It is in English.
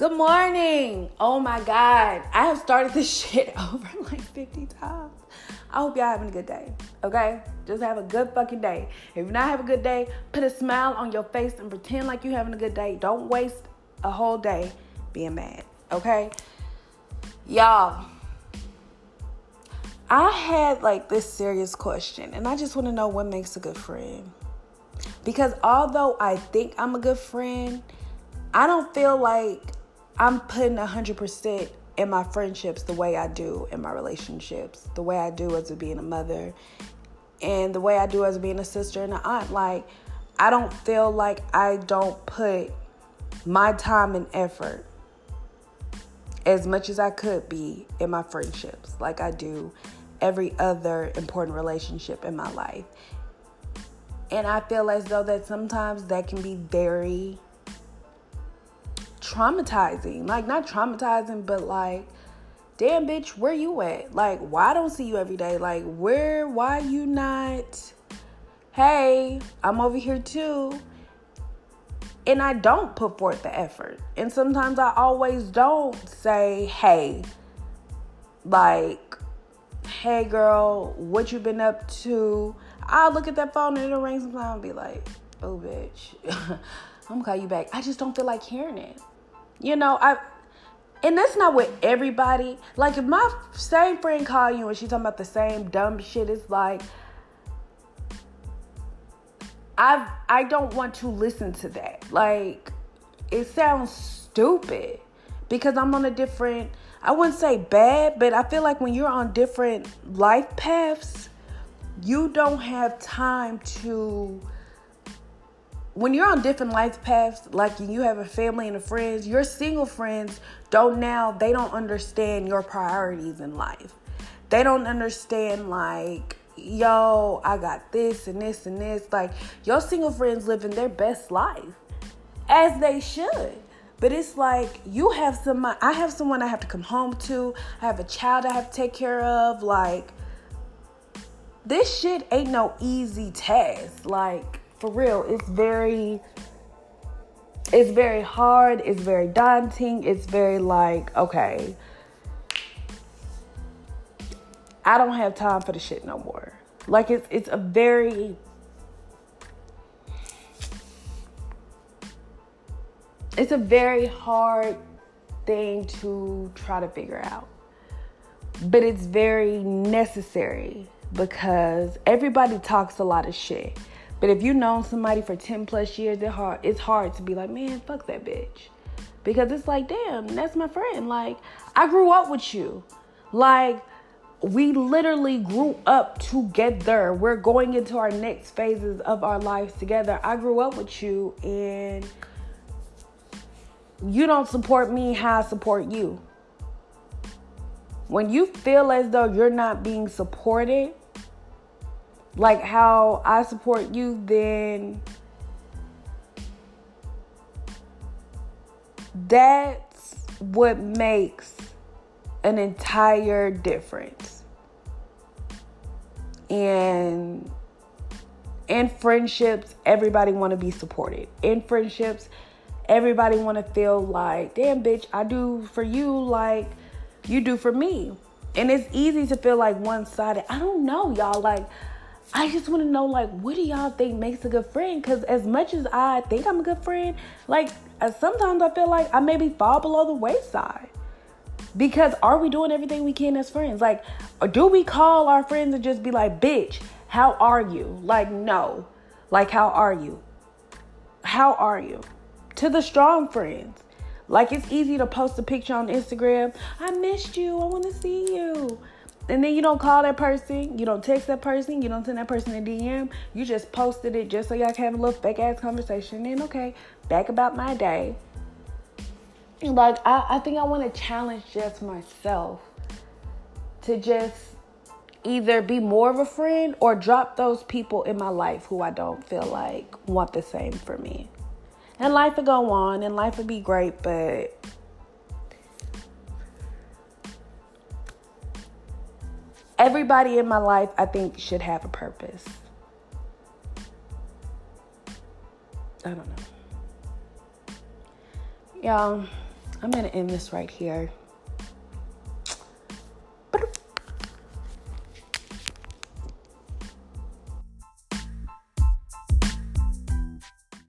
Good morning. Oh my God. I have started this shit over like 50 times. I hope y'all having a good day. Okay? Just have a good fucking day. If you're not having a good day, put a smile on your face and pretend like you're having a good day. Don't waste a whole day being mad. Okay? Y'all. I had like this serious question, and I just want to know what makes a good friend. Because although I think I'm a good friend, I don't feel like I'm putting 100% in my friendships the way I do in my relationships, the way I do as being a mother, and the way I do as being a sister and an aunt. Like, I don't feel like I don't put my time and effort as much as I could be in my friendships, like I do every other important relationship in my life. And I feel as though that sometimes that can be very traumatizing. Like not traumatizing, but like, damn bitch, where you at? Like, why I don't see you every day? Like, where why you not hey, I'm over here too. And I don't put forth the effort. And sometimes I always don't say, hey, like, hey girl, what you been up to? I'll look at that phone and it'll ring sometimes and be like, oh bitch, I'm gonna call you back. I just don't feel like hearing it. You know, I and that's not with everybody. Like if my same friend call you and she talking about the same dumb shit, it's like I I don't want to listen to that. Like it sounds stupid because I'm on a different I wouldn't say bad, but I feel like when you're on different life paths, you don't have time to when you're on different life paths, like you have a family and a friends, your single friends don't now, they don't understand your priorities in life. They don't understand, like, yo, I got this and this and this. Like, your single friends living their best life, as they should. But it's like you have some, I have someone I have to come home to, I have a child I have to take care of. Like, this shit ain't no easy task. Like, for real it's very it's very hard it's very daunting it's very like okay. I don't have time for the shit no more. Like it's it's a very it's a very hard thing to try to figure out. But it's very necessary because everybody talks a lot of shit but if you've known somebody for 10 plus years, it hard, it's hard to be like, man, fuck that bitch. Because it's like, damn, that's my friend. Like, I grew up with you. Like, we literally grew up together. We're going into our next phases of our lives together. I grew up with you, and you don't support me how I support you. When you feel as though you're not being supported, like how I support you, then that's what makes an entire difference. And in friendships, everybody want to be supported. In friendships, everybody want to feel like, damn bitch, I do for you like you do for me. And it's easy to feel like one-sided. I don't know, y'all. Like I just want to know, like, what do y'all think makes a good friend? Because as much as I think I'm a good friend, like, uh, sometimes I feel like I maybe fall below the wayside. Because are we doing everything we can as friends? Like, do we call our friends and just be like, bitch, how are you? Like, no. Like, how are you? How are you? To the strong friends. Like, it's easy to post a picture on Instagram. I missed you. I want to see you and then you don't call that person, you don't text that person, you don't send that person a DM, you just posted it just so y'all can have a little fake ass conversation. And okay, back about my day. Like, I, I think I want to challenge just myself to just either be more of a friend or drop those people in my life who I don't feel like want the same for me. And life will go on and life will be great, but everybody in my life, I think, should have a purpose. I don't know. Y'all, I'm going to end this right here.